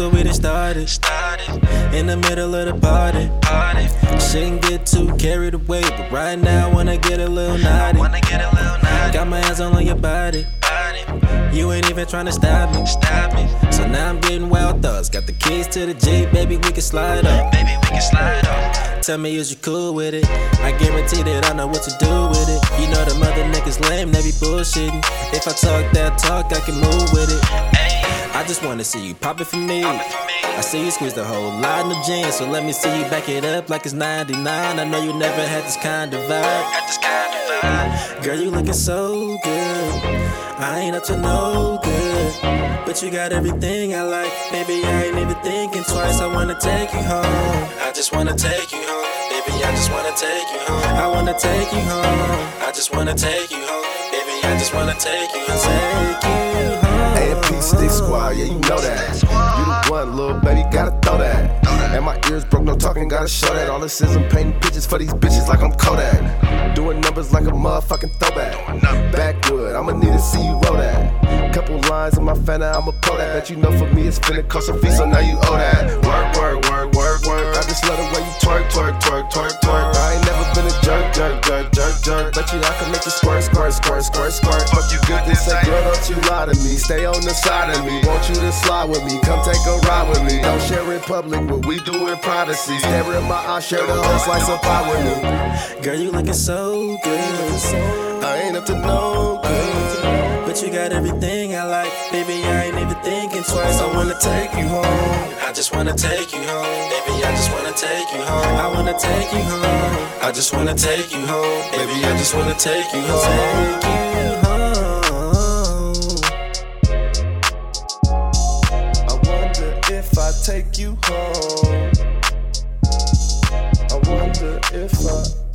started. In the middle of the party. Shouldn't get too carried away, but right now I wanna get a little naughty. Got my hands all on your body. You ain't even trying to stop me. Stop me. So now I'm getting wild thoughts. Got the keys to the Jeep, baby, we can slide up. Baby, we can slide up. Tell me, is you cool with it? I guarantee that I know what to do with it. You know the mother niggas lame, they be bullshitting. If I talk that talk, I can move with it. I just wanna see you pop it for me. I see you squeeze the whole lot in the jeans, so let me see you back it up like it's 99. I know you never had this kind of vibe. Got this kind of vibe. Girl, you looking so good. I ain't up to no good. But you got everything I like. Baby, I ain't even thinking twice. I wanna take you home. I just wanna take you home. Baby, I just wanna take you home. I wanna take you home. I just wanna take you home. Baby, I just wanna take you home. Take you Little baby, gotta throw that. And my ears broke, no talking, gotta show that. All this is I'm painting pictures for these bitches like I'm Kodak. Doing numbers like a motherfucking throwback. Backwood, I'ma need to see you roll that. Couple lines in my fana, I'ma pull that. Bet you know for me it's finna cost a fee, so now you owe that. Work, work, work, jerk, jerk, jerk, jerk, jerk. Bet you I can make you squirt, squirt, squirt, squirt, squirt. Fuck you good, this say, girl, don't you lie to me. Stay on the side of me. Want you to slide with me, come take a ride with me. Don't share in public what we do in privacy. Stare in my eyes, share the whole slice of pie with me. Girl, you looking so good. I ain't up to no good. But you got everything I like. Baby, I ain't even thinking twice. I wanna take you home. I just wanna take you home. Baby, I just wanna take you home. I wanna take you home. I just wanna take you home. Baby, I just wanna take you home. Take you home. I wonder if I take you home. I wonder if I.